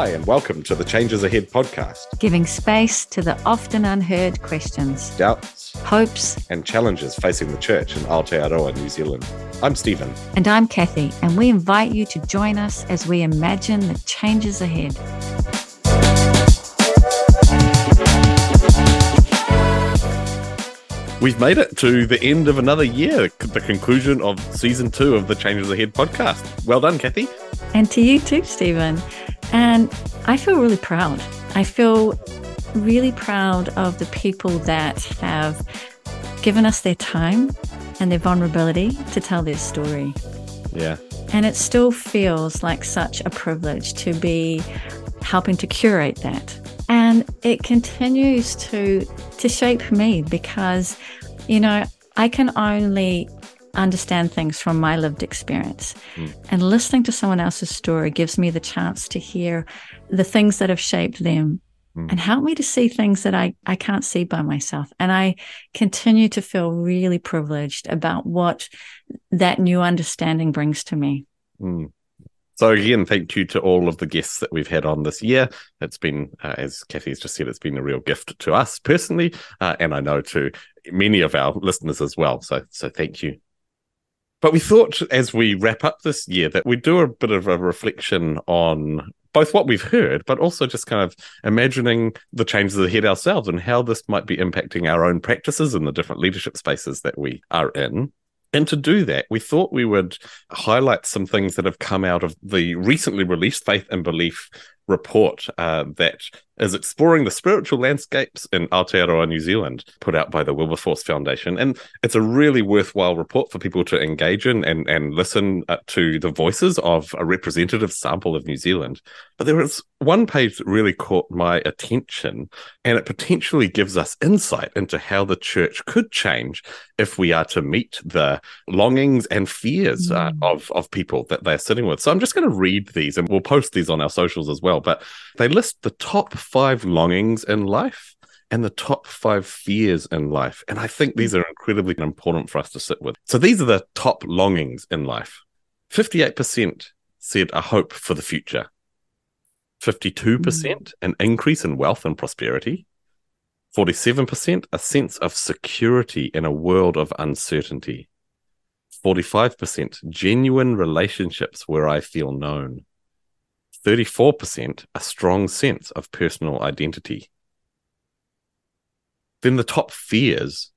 Hi, and welcome to the Changes Ahead podcast. Giving space to the often unheard questions, doubts, hopes, and challenges facing the church in Aotearoa, New Zealand. I'm Steven. And I'm Cathy, and we invite you to join us as we imagine the changes ahead. We've made it to the end of another year, the conclusion of season two of the Changes Ahead podcast. Well done, Cathy. And to you too, Steven. And I feel really proud. I feel really proud of the people that have given us their time and their vulnerability to tell their story. Yeah. And it still feels like such a privilege to be helping to curate that. And it continues to to shape me because, you know, I can only understand things from my lived experience. Mm. And listening to someone else's story gives me the chance to hear the things that have shaped them mm. and help me to see things that I, I can't see by myself. And I continue to feel really privileged about what that new understanding brings to me. Mm. So again, thank you to all of the guests that we've had on this year. It's been, uh, as has just said, it's been a real gift to us personally, uh, and I know to many of our listeners as well. So, so thank you. But we thought as we wrap up this year that we'd do a bit of a reflection on both what we've heard, but also just kind of imagining the changes ahead ourselves and how this might be impacting our own practices in the different leadership spaces that we are in. And to do that, we thought we would highlight some things that have come out of the recently released Faith and Belief report uh, that is exploring the spiritual landscapes in Aotearoa, New Zealand, put out by the Wilberforce Foundation. And it's a really worthwhile report for people to engage in and, and listen uh, to the voices of a representative sample of New Zealand. But there was one page that really caught my attention, and it potentially gives us insight into how the church could change if we are to meet the longings and fears uh, mm. of, of people that they're sitting with. So I'm just going to read these, and we'll post these on our socials as well. But they list the top five longings in life and the top five fears in life. And I think these are incredibly important for us to sit with. So these are the top longings in life 58% said a hope for the future, 52% mm. an increase in wealth and prosperity, 47% a sense of security in a world of uncertainty. 45% genuine relationships where I feel known. 34% a strong sense of personal identity. Then the top fears,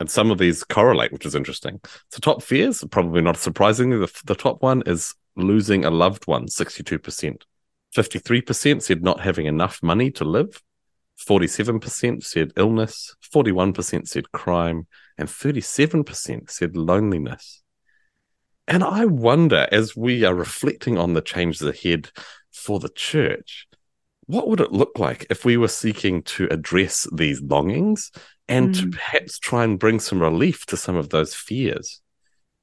and some of these correlate, which is interesting. So, top fears, probably not surprisingly, the, the top one is losing a loved one, 62%. 53% said not having enough money to live. 47% said illness. 41% said crime. And 37% said loneliness. And I wonder, as we are reflecting on the changes ahead for the church, what would it look like if we were seeking to address these longings and mm. to perhaps try and bring some relief to some of those fears?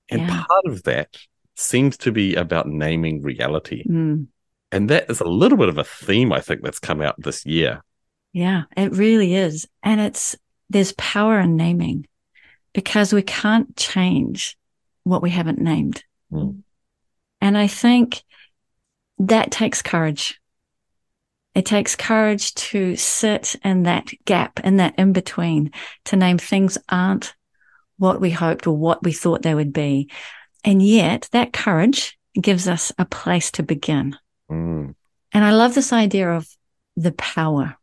And yeah. part of that seems to be about naming reality. Mm. And that is a little bit of a theme, I think, that's come out this year. Yeah, it really is. And it's there's power in naming because we can't change what we haven't named. Mm. And I think that takes courage. It takes courage to sit in that gap, in that in between, to name things aren't what we hoped or what we thought they would be. And yet that courage gives us a place to begin. Mm. And I love this idea of the power.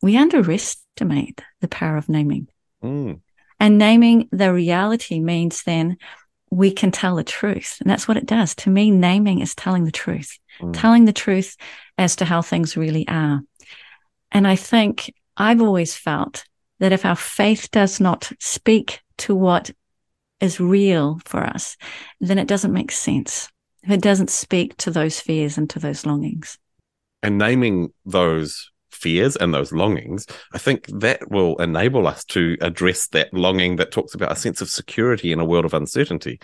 We underestimate the power of naming. Mm. And naming the reality means then we can tell the truth. And that's what it does. To me, naming is telling the truth, mm. telling the truth as to how things really are. And I think I've always felt that if our faith does not speak to what is real for us, then it doesn't make sense. If it doesn't speak to those fears and to those longings. And naming those fears and those longings, I think that will enable us to address that longing that talks about a sense of security in a world of uncertainty.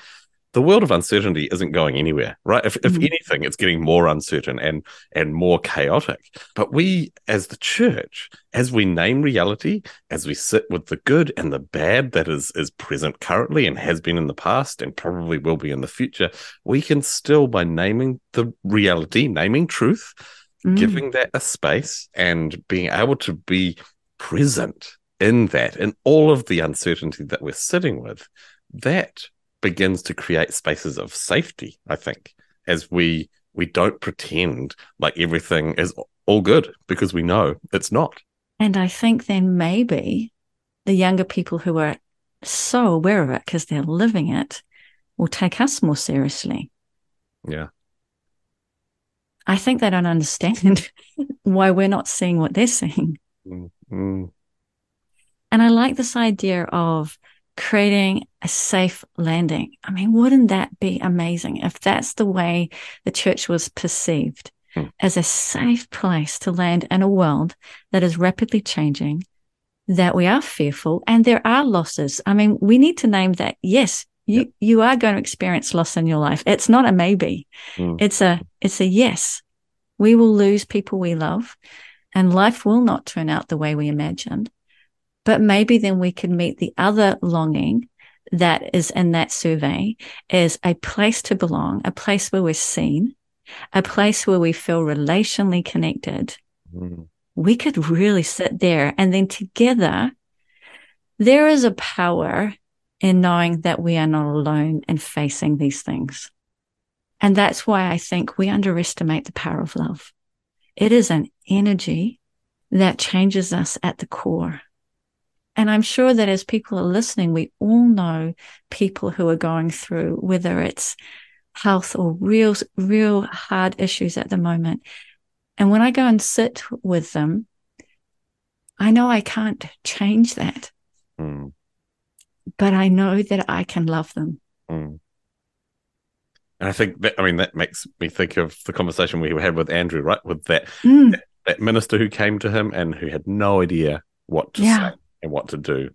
The world of uncertainty isn't going anywhere, right? If, mm-hmm. if anything, it's getting more uncertain and and more chaotic. But we, as the church, as we name reality, as we sit with the good and the bad that is is present currently and has been in the past and probably will be in the future, we can still, by naming the reality, naming truth, mm. giving that a space and being able to be present in that, in all of the uncertainty that we're sitting with, that begins to create spaces of safety, I think, as we we don't pretend like everything is all good because we know it's not. And I think then maybe the younger people who are so aware of it because they're living it will take us more seriously. Yeah. I think they don't understand why we're not seeing what they're seeing. Mm-hmm. And I like this idea of creating a safe landing. I mean, wouldn't that be amazing if that's the way the church was perceived mm. as a safe place to land in a world that is rapidly changing, that we are fearful and there are losses. I mean, we need to name that. Yes, you, yep. you are going to experience loss in your life. It's not a maybe. Mm. It's a, it's a yes. We will lose people we love and life will not turn out the way we imagined. But maybe then we can meet the other longing that is in that survey is a place to belong, a place where we're seen, a place where we feel relationally connected. Mm. We could really sit there and then together there is a power in knowing that we are not alone in facing these things. And that's why I think we underestimate the power of love. It is an energy that changes us at the core. And I'm sure that as people are listening, we all know people who are going through, whether it's health or real, real hard issues at the moment. And when I go and sit with them, I know I can't change that. Mm. But I know that I can love them. Mm. And I think that, I mean, that makes me think of the conversation we had with Andrew, right? With that, mm. that, that, minister who came to him and who had no idea what to yeah. say and what to do.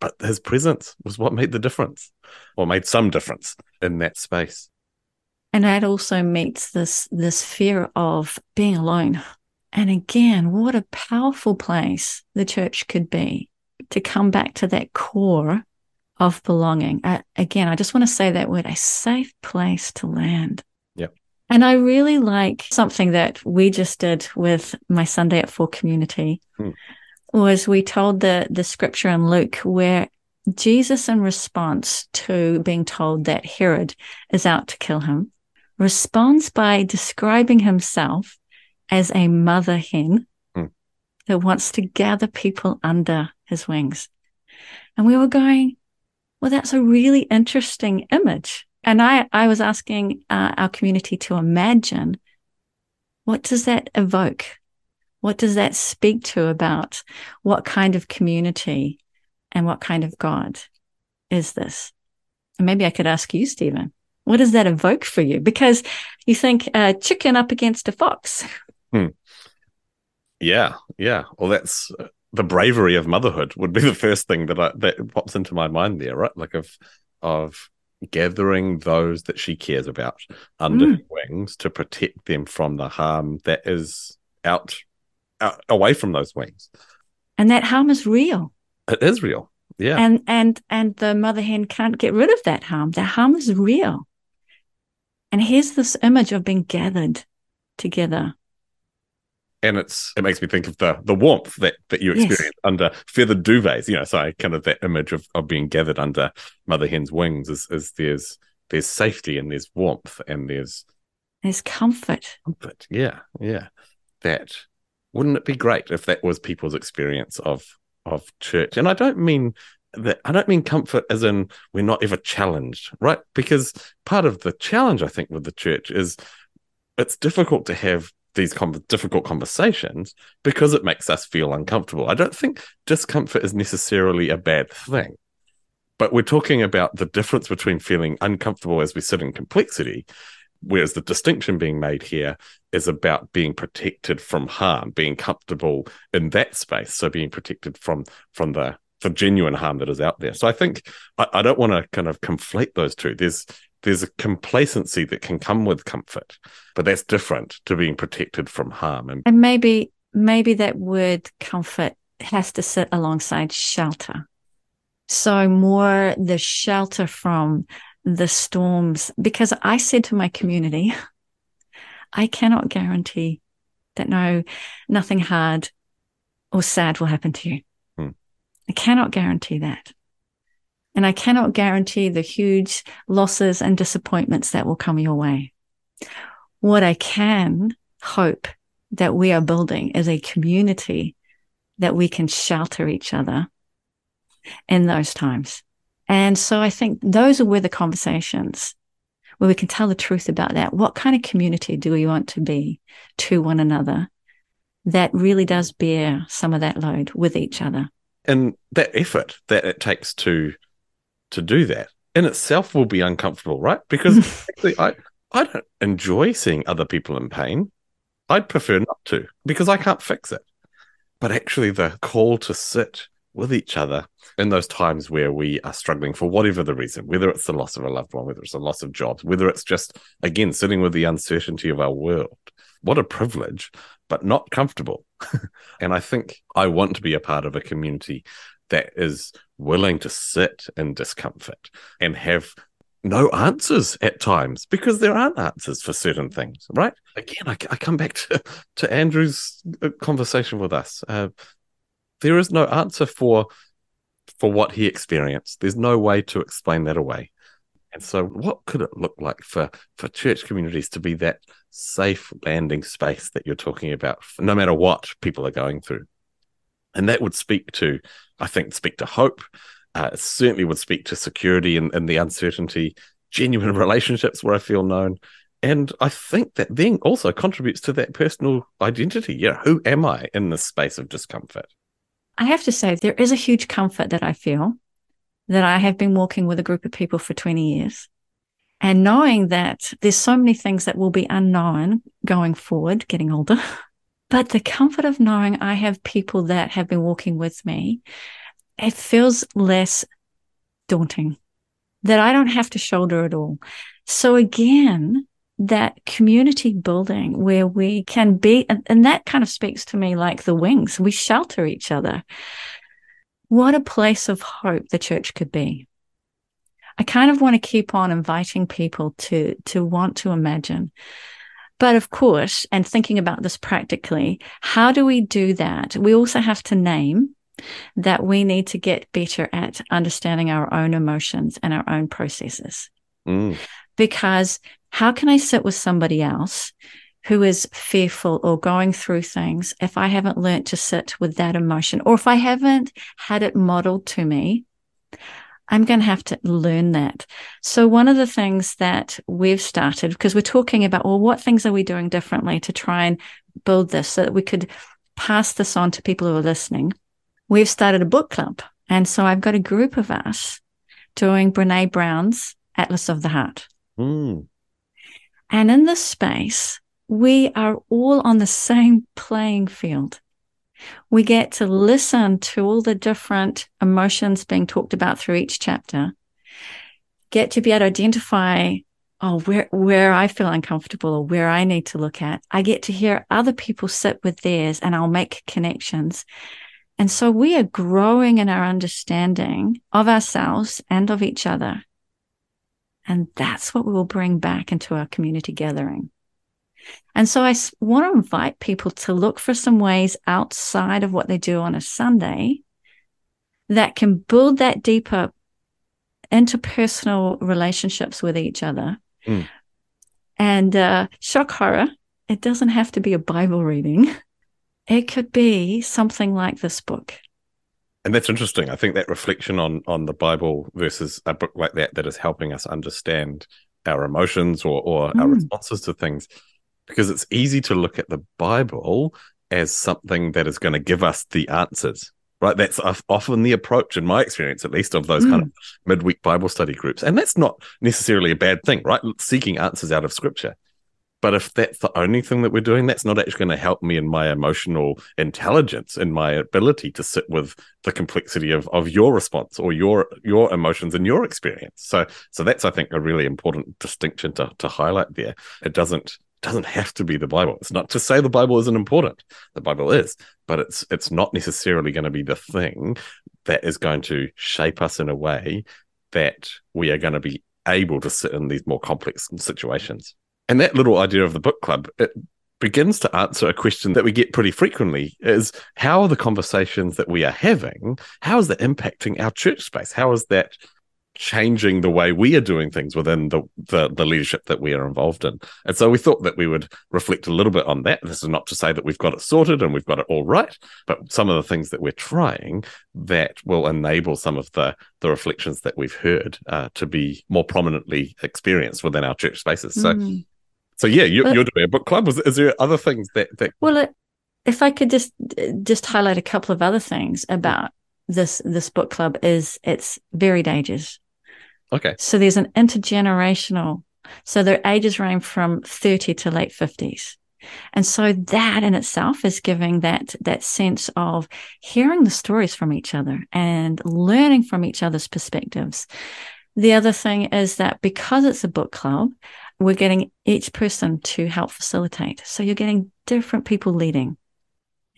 But his presence was what made the difference, or made some difference in that space. And that also meets this this fear of being alone. And again, what a powerful place the church could be to come back to that core of belonging. Uh, again, I just want to say that word a safe place to land. Yep. And I really like something that we just did with my Sunday at Four community. Hmm was we told the the scripture in Luke where Jesus, in response to being told that Herod is out to kill him, responds by describing himself as a mother hen hmm. that wants to gather people under his wings. And we were going, well, that's a really interesting image. And I, I was asking uh, our community to imagine what does that evoke? What does that speak to about what kind of community and what kind of God is this? And maybe I could ask you, Steven, what does that evoke for you? Because you think a chicken up against a fox. Hmm. Yeah, yeah. Well, that's uh, the bravery of motherhood would be the first thing that I, that pops into my mind there, right? Like of of gathering those that she cares about under mm. her wings to protect them from the harm that is out out, away from those wings. And that harm is real. It is real. Yeah. And and and the mother hen can't get rid of that harm. That harm is real. And here's this image of being gathered together. And it's it makes me think of the the warmth that that you experience yes. under feathered duvets. You know, so I kind of that image of, of being gathered under mother hen's wings is is there's there's safety and there's warmth and there's there's comfort. Comfort, yeah, yeah. That wouldn't it be great if that was people's experience of of church? And I don't mean that I don't mean comfort as in we're not ever challenged, right? Because part of the challenge I think with the church is it's difficult to have these difficult conversations because it makes us feel uncomfortable. I don't think discomfort is necessarily a bad thing. But we're talking about the difference between feeling uncomfortable as we sit in complexity Whereas the distinction being made here is about being protected from harm, being comfortable in that space. So being protected from from the the genuine harm that is out there. So I think I, I don't want to kind of conflate those two. There's there's a complacency that can come with comfort, but that's different to being protected from harm. And, and maybe maybe that word comfort has to sit alongside shelter. So more the shelter from the storms because I said to my community, I cannot guarantee that no, nothing hard or sad will happen to you. Hmm. I cannot guarantee that. And I cannot guarantee the huge losses and disappointments that will come your way. What I can hope that we are building is a community that we can shelter each other in those times. And so I think those are where the conversations where we can tell the truth about that. What kind of community do we want to be to one another that really does bear some of that load with each other? And that effort that it takes to to do that in itself will be uncomfortable, right? Because actually, I I don't enjoy seeing other people in pain. I'd prefer not to because I can't fix it. But actually, the call to sit with each other in those times where we are struggling for whatever the reason, whether it's the loss of a loved one, whether it's a loss of jobs, whether it's just, again, sitting with the uncertainty of our world. What a privilege, but not comfortable. and I think I want to be a part of a community that is willing to sit in discomfort and have no answers at times because there aren't answers for certain things, right? Again, I, I come back to, to Andrew's uh, conversation with us. Uh, there is no answer for for what he experienced. There's no way to explain that away. And so, what could it look like for for church communities to be that safe landing space that you're talking about, no matter what people are going through? And that would speak to, I think, speak to hope. Uh, certainly would speak to security and, and the uncertainty, genuine relationships where I feel known. And I think that then also contributes to that personal identity. Yeah, who am I in this space of discomfort? I have to say, there is a huge comfort that I feel that I have been walking with a group of people for 20 years and knowing that there's so many things that will be unknown going forward, getting older. But the comfort of knowing I have people that have been walking with me, it feels less daunting that I don't have to shoulder it all. So again, that community building where we can be, and, and that kind of speaks to me like the wings. We shelter each other. What a place of hope the church could be. I kind of want to keep on inviting people to, to want to imagine. But of course, and thinking about this practically, how do we do that? We also have to name that we need to get better at understanding our own emotions and our own processes. Mm. Because how can I sit with somebody else who is fearful or going through things if I haven't learned to sit with that emotion or if I haven't had it modeled to me? I'm going to have to learn that. So one of the things that we've started, because we're talking about, well, what things are we doing differently to try and build this so that we could pass this on to people who are listening? We've started a book club. And so I've got a group of us doing Brene Brown's Atlas of the Heart. Mm. And in this space, we are all on the same playing field. We get to listen to all the different emotions being talked about through each chapter, get to be able to identify, oh, where, where I feel uncomfortable or where I need to look at. I get to hear other people sit with theirs and I'll make connections. And so we are growing in our understanding of ourselves and of each other. And that's what we will bring back into our community gathering. And so I want to invite people to look for some ways outside of what they do on a Sunday that can build that deeper interpersonal relationships with each other. Mm. And uh, shock horror, it doesn't have to be a Bible reading. It could be something like this book. And that's interesting. I think that reflection on on the Bible versus a book like that that is helping us understand our emotions or, or mm. our responses to things because it's easy to look at the Bible as something that is going to give us the answers, right? That's often the approach, in my experience, at least, of those mm. kind of midweek Bible study groups. And that's not necessarily a bad thing, right? Seeking answers out of scripture. But if that's the only thing that we're doing, that's not actually going to help me in my emotional intelligence and my ability to sit with the complexity of, of your response or your your emotions and your experience. So so that's I think a really important distinction to to highlight there. It doesn't doesn't have to be the Bible. It's not to say the Bible isn't important. The Bible is, but it's it's not necessarily going to be the thing that is going to shape us in a way that we are going to be able to sit in these more complex situations. And that little idea of the book club, it begins to answer a question that we get pretty frequently is how are the conversations that we are having how is that impacting our church space how is that changing the way we are doing things within the, the, the leadership that we are involved in. And so we thought that we would reflect a little bit on that. This is not to say that we've got it sorted and we've got it all right, but some of the things that we're trying that will enable some of the the reflections that we've heard uh, to be more prominently experienced within our church spaces. So. Mm. So yeah, you, are doing a book club. Was, is there other things that that? Well, if I could just just highlight a couple of other things about this this book club is its varied ages. Okay. So there's an intergenerational. So their ages range from 30 to late 50s. And so that in itself is giving that that sense of hearing the stories from each other and learning from each other's perspectives. The other thing is that because it's a book club, we're getting each person to help facilitate. So you're getting different people leading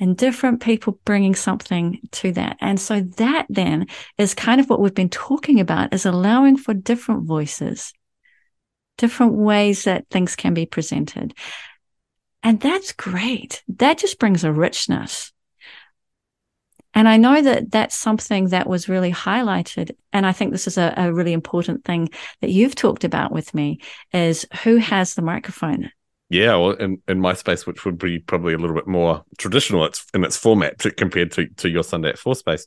and different people bringing something to that. And so that then is kind of what we've been talking about is allowing for different voices, different ways that things can be presented. And that's great. That just brings a richness. And I know that that's something that was really highlighted. And I think this is a, a really important thing that you've talked about with me is who has the microphone yeah, well, in, in my space, which would be probably a little bit more traditional in its format to, compared to, to your Sunday at Four space.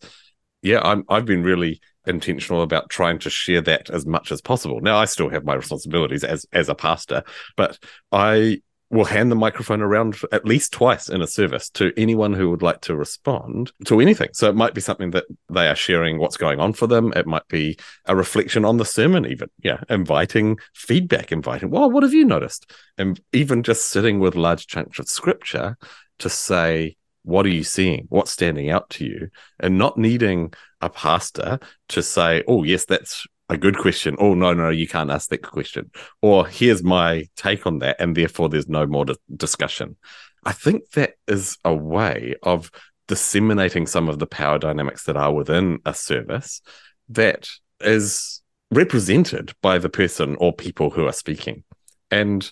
Yeah, I'm, I've been really intentional about trying to share that as much as possible. Now, I still have my responsibilities as as a pastor, but I will hand the microphone around at least twice in a service to anyone who would like to respond to anything. So it might be something that they are sharing what's going on for them. It might be a reflection on the sermon, even. Yeah. Inviting feedback, inviting, well, what have you noticed? And even just sitting with large chunks of scripture to say, what are you seeing? What's standing out to you? And not needing a pastor to say, oh, yes, that's a good question. Oh, no, no, you can't ask that question. Or here's my take on that. And therefore, there's no more di- discussion. I think that is a way of disseminating some of the power dynamics that are within a service that is represented by the person or people who are speaking. And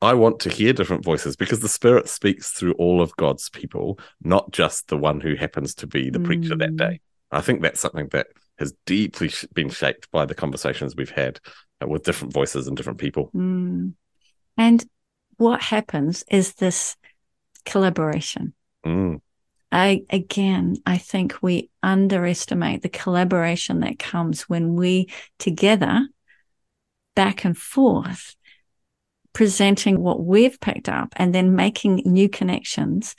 I want to hear different voices because the Spirit speaks through all of God's people, not just the one who happens to be the mm. preacher that mm. day. I think that's something that has deeply been shaped by the conversations we've had uh, with different voices and different people. Mm. And what happens is this collaboration. Mm. I again, I think we underestimate the collaboration that comes when we together, back and forth, presenting what we've picked up and then making new connections.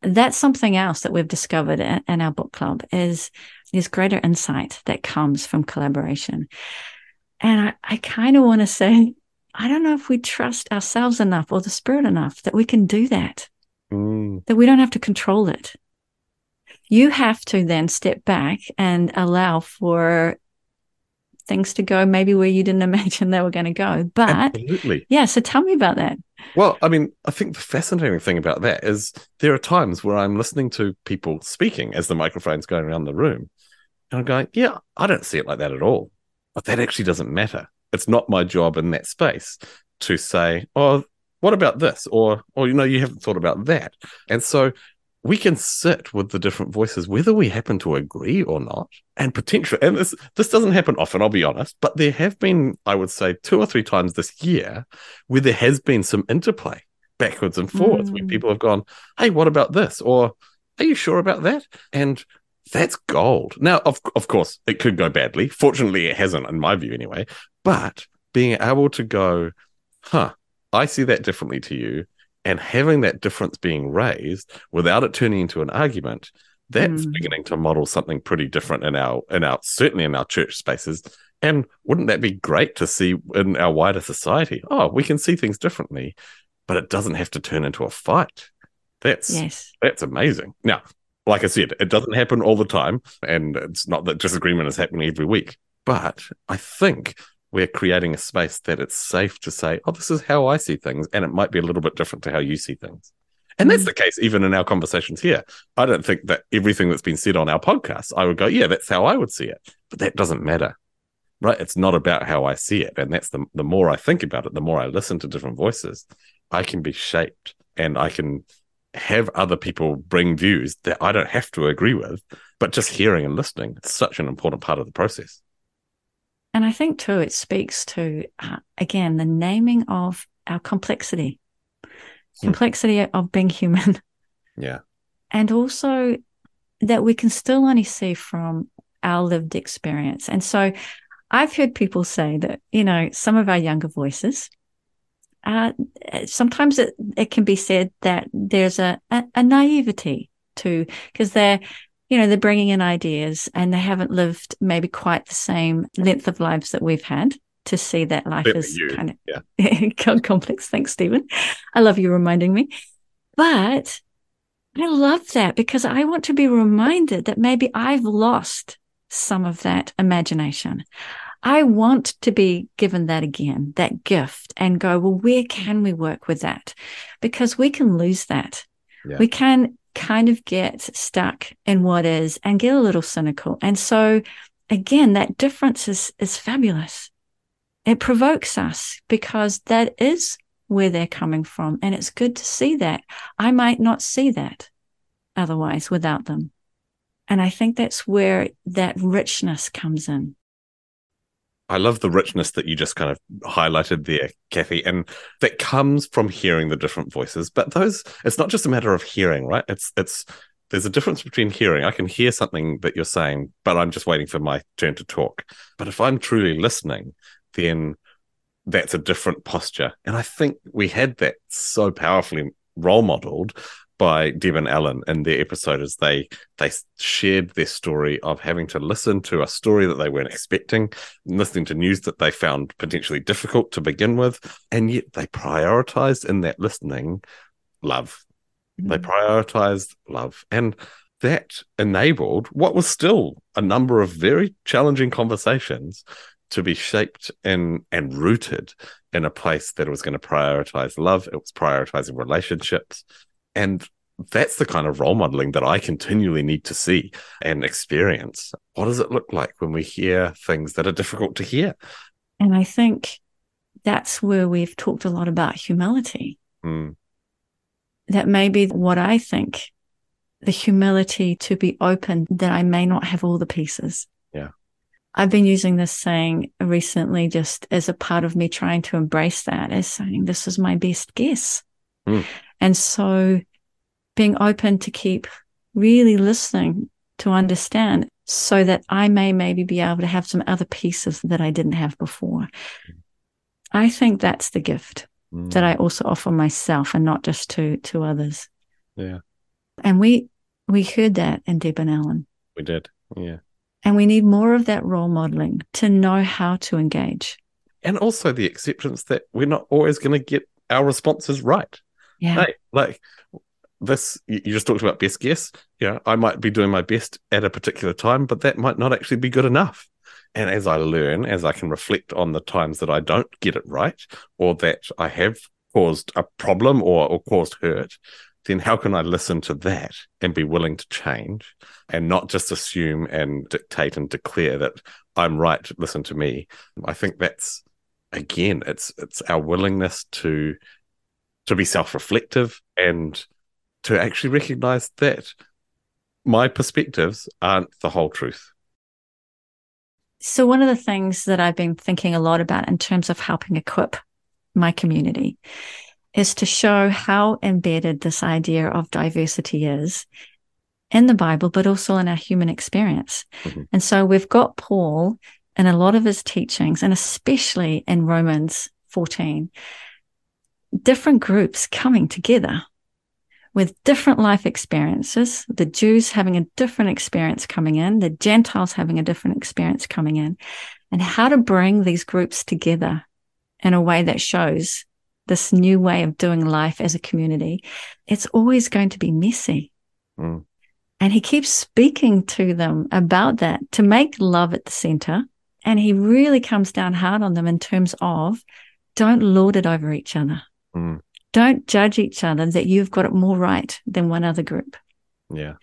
That's something else that we've discovered in our book club is there's greater insight that comes from collaboration. And I, I kind of want to say, I don't know if we trust ourselves enough or the spirit enough that we can do that, mm. that we don't have to control it. You have to then step back and allow for things to go maybe where you didn't imagine they were going to go. But Absolutely. yeah, so tell me about that. Well, I mean, I think the fascinating thing about that is there are times where I'm listening to people speaking as the microphone's going around the room. And I'm going, yeah, I don't see it like that at all. But that actually doesn't matter. It's not my job in that space to say, oh, what about this? Or, or, you know, you haven't thought about that. And so we can sit with the different voices, whether we happen to agree or not, and potentially, and this, this doesn't happen often, I'll be honest, but there have been, I would say, two or three times this year where there has been some interplay backwards and forwards mm. where people have gone, hey, what about this? Or, are you sure about that? And that's gold. Now, of of course, it could go badly. Fortunately, it hasn't, in my view, anyway. But being able to go, huh, I see that differently to you, and having that difference being raised without it turning into an argument, that's mm. beginning to model something pretty different in our in our certainly in our church spaces. And wouldn't that be great to see in our wider society? Oh, we can see things differently, but it doesn't have to turn into a fight. That's yes. that's amazing. Now, like I said, it doesn't happen all the time. And it's not that disagreement is happening every week. But I think we're creating a space that it's safe to say, oh, this is how I see things. And it might be a little bit different to how you see things. And that's the case even in our conversations here. I don't think that everything that's been said on our podcast, I would go, yeah, that's how I would see it. But that doesn't matter. Right. It's not about how I see it. And that's the the more I think about it, the more I listen to different voices, I can be shaped and I can have other people bring views that I don't have to agree with, but just hearing and listening, it's such an important part of the process. And I think too, it speaks to, uh, again, the naming of our complexity, hmm. complexity of being human. Yeah. And also that we can still only see from our lived experience. And so I've heard people say that, you know, some of our younger voices, uh, sometimes it, it can be said that there's a, a, a naivety to, because they're, you know, they're bringing in ideas and they haven't lived maybe quite the same length of lives that we've had to see that life is you. kind of yeah. complex. Thanks, Steven. I love you reminding me. But I love that because I want to be reminded that maybe I've lost some of that imagination. I want to be given that again, that gift, and go, well, where can we work with that? Because we can lose that. Yeah. We can kind of get stuck in what is and get a little cynical. And so, again, that difference is, is fabulous. It provokes us because that is where they're coming from. And it's good to see that. I might not see that otherwise without them. And I think that's where that richness comes in. I love the richness that you just kind of highlighted there, Cathy, and that comes from hearing the different voices. But those, it's not just a matter of hearing, right? It's, it's, there's a difference between hearing. I can hear something that you're saying, but I'm just waiting for my turn to talk. But if I'm truly listening, then that's a different posture. And I think we had that so powerfully role modeled by Deb and Alan in their episode as they they shared their story of having to listen to a story that they weren't expecting, listening to news that they found potentially difficult to begin with, and yet they prioritized in that listening love. Mm-hmm. They prioritized love. And that enabled what was still a number of very challenging conversations to be shaped and and rooted in a place that was going to prioritize love. It was prioritizing relationships. And that's the kind of role modeling that I continually need to see and experience. What does it look like when we hear things that are difficult to hear? And I think that's where we've talked a lot about humility. Mm. That may be what I think the humility to be open that I may not have all the pieces. Yeah. I've been using this saying recently just as a part of me trying to embrace that as saying, this is my best guess. Mm. And so being open to keep really listening to understand so that I may maybe be able to have some other pieces that I didn't have before. I think that's the gift mm. that I also offer myself and not just to to others. Yeah. And we we heard that in Deb and Alan. We did. Yeah. And we need more of that role modeling to know how to engage. And also the acceptance that we're not always going to get our responses right. Yeah. Hey, like this, you just talked about best guess. Yeah, I might be doing my best at a particular time, but that might not actually be good enough. And as I learn, as I can reflect on the times that I don't get it right or that I have caused a problem or, or caused hurt, then how can I listen to that and be willing to change and not just assume and dictate and declare that I'm right, listen to me. I think that's again, it's it's our willingness to to be self-reflective and to actually recognize that my perspectives aren't the whole truth. So, one of the things that I've been thinking a lot about in terms of helping equip my community is to show how embedded this idea of diversity is in the Bible, but also in our human experience. Mm-hmm. And so, we've got Paul in a lot of his teachings, and especially in Romans 14, different groups coming together with different life experiences, the Jews having a different experience coming in, the Gentiles having a different experience coming in, and how to bring these groups together in a way that shows this new way of doing life as a community. It's always going to be messy. Mm. And he keeps speaking to them about that to make love at the center. And he really comes down hard on them in terms of don't lord it over each other. Mm. Don't judge each other that you've got it more right than one other group. Yeah.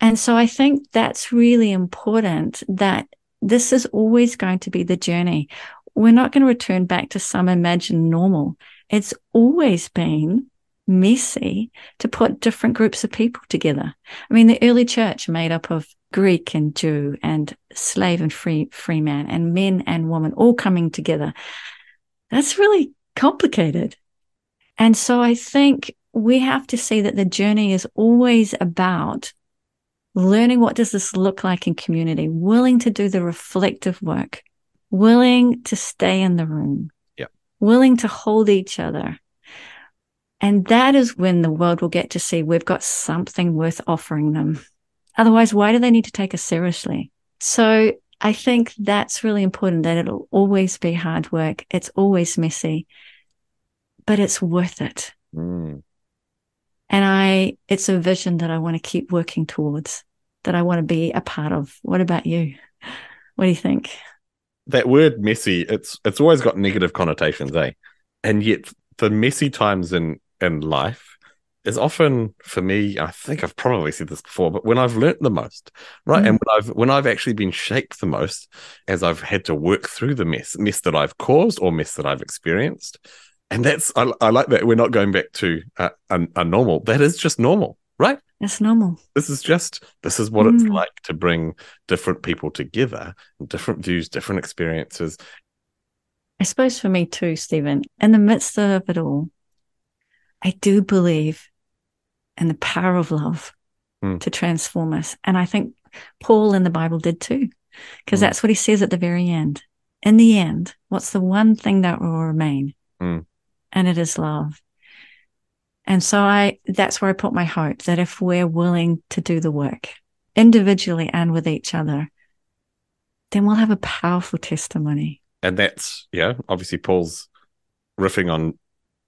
And so I think that's really important that this is always going to be the journey. We're not going to return back to some imagined normal. It's always been messy to put different groups of people together. I mean, the early church made up of Greek and Jew and slave and free free man and men and women all coming together. That's really complicated. And so I think we have to see that the journey is always about learning what does this look like in community, willing to do the reflective work, willing to stay in the room, yeah. willing to hold each other. And that is when the world will get to see we've got something worth offering them. Otherwise, why do they need to take us seriously? So I think that's really important that it'll always be hard work. It's always messy, but it's worth it. Mm. And I, it's a vision that I want to keep working towards, that I want to be a part of. What about you? What do you think? That word messy, it's it's always got negative connotations, eh? And yet the messy times in in life is often for me i think i've probably said this before but when i've learnt the most right mm. and when i've when i've actually been shaped the most as i've had to work through the mess mess that i've caused or mess that i've experienced and that's i, I like that we're not going back to a, a, a, normal that is just normal right it's normal this is just this is what mm. it's like to bring different people together different views different experiences i suppose for me too steven in the midst of it all I do believe in the power of love mm. to transform us. And I think Paul in the Bible did too, because mm. that's what he says at the very end. In the end, what's the one thing that will remain? Mm. And it is love. And so I, that's where I put my hope that if we're willing to do the work individually and with each other, then we'll have a powerful testimony. And that's, yeah, obviously Paul's riffing on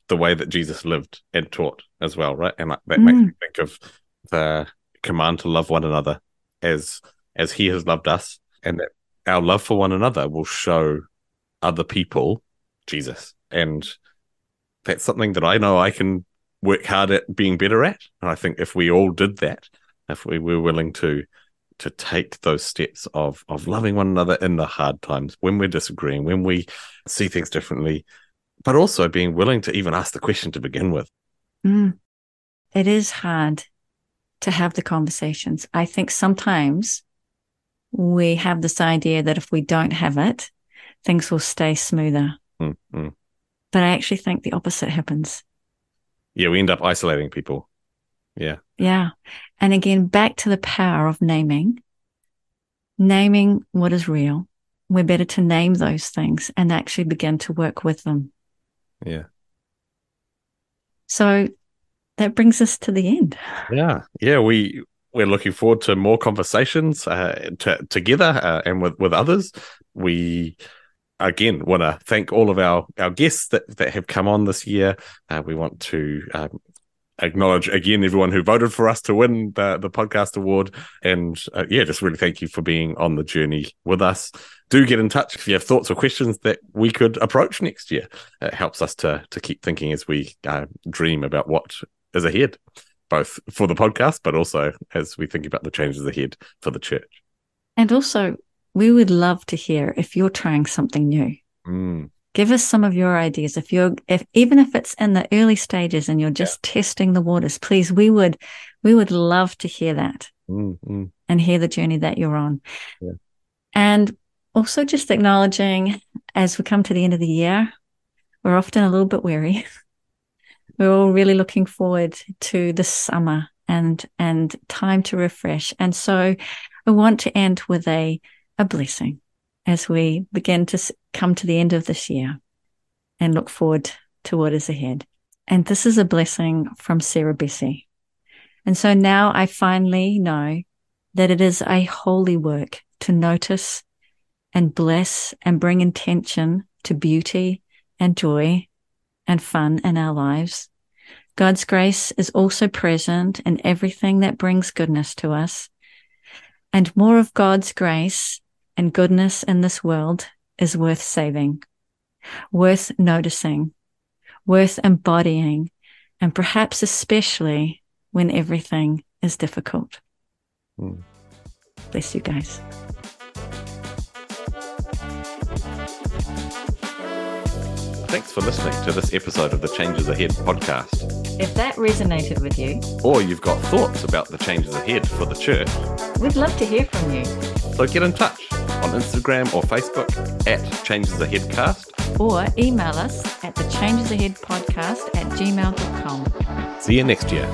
the way that Jesus lived and taught as well, right? And that, that mm. makes me think of the command to love one another as as He has loved us, and that our love for one another will show other people Jesus. And that's something that I know I can work hard at being better at. And I think if we all did that, if we were willing to to take those steps of of loving one another in the hard times when we're disagreeing, when we see things differently, but also being willing to even ask the question to begin with. Mm. It is hard to have the conversations. I think sometimes we have this idea that if we don't have it, things will stay smoother. Mm-hmm. But I actually think the opposite happens. Yeah, we end up isolating people. Yeah. Yeah. And again, back to the power of naming, naming what is real. We're better to name those things and actually begin to work with them. Yeah. So that brings us to the end. Yeah. Yeah. We, we're looking forward to more conversations uh, to, together uh, and with, with others. We again want to thank all of our, our guests that, that have come on this year. Uh, we want to um, acknowledge again everyone who voted for us to win the, the podcast award. And uh, yeah, just really thank you for being on the journey with us. Do get in touch if you have thoughts or questions that we could approach next year. It helps us to to keep thinking as we uh, dream about what is ahead, both for the podcast, but also as we think about the changes ahead for the church. And also, we would love to hear if you're trying something new. Mm give us some of your ideas if you're if even if it's in the early stages and you're just yeah. testing the waters please we would we would love to hear that mm-hmm. and hear the journey that you're on yeah. and also just acknowledging as we come to the end of the year we're often a little bit weary we're all really looking forward to the summer and and time to refresh and so i want to end with a a blessing as we begin to come to the end of this year and look forward to what is ahead. And this is a blessing from Sarah Bessey. And so now I finally know that it is a holy work to notice and bless and bring intention to beauty and joy and fun in our lives. God's grace is also present in everything that brings goodness to us. And more of God's grace and goodness in this world is worth saving, worth noticing, worth embodying, and perhaps especially when everything is difficult. Mm. Bless you guys. Thanks for listening to this episode of the Changes Ahead podcast. If that resonated with you, or you've got thoughts about the changes ahead for the church, we'd love to hear from you. So get in touch on Instagram or Facebook at Changes Ahead Cast. Or email us at the Changes Ahead Podcast at gmail.com. See you next year.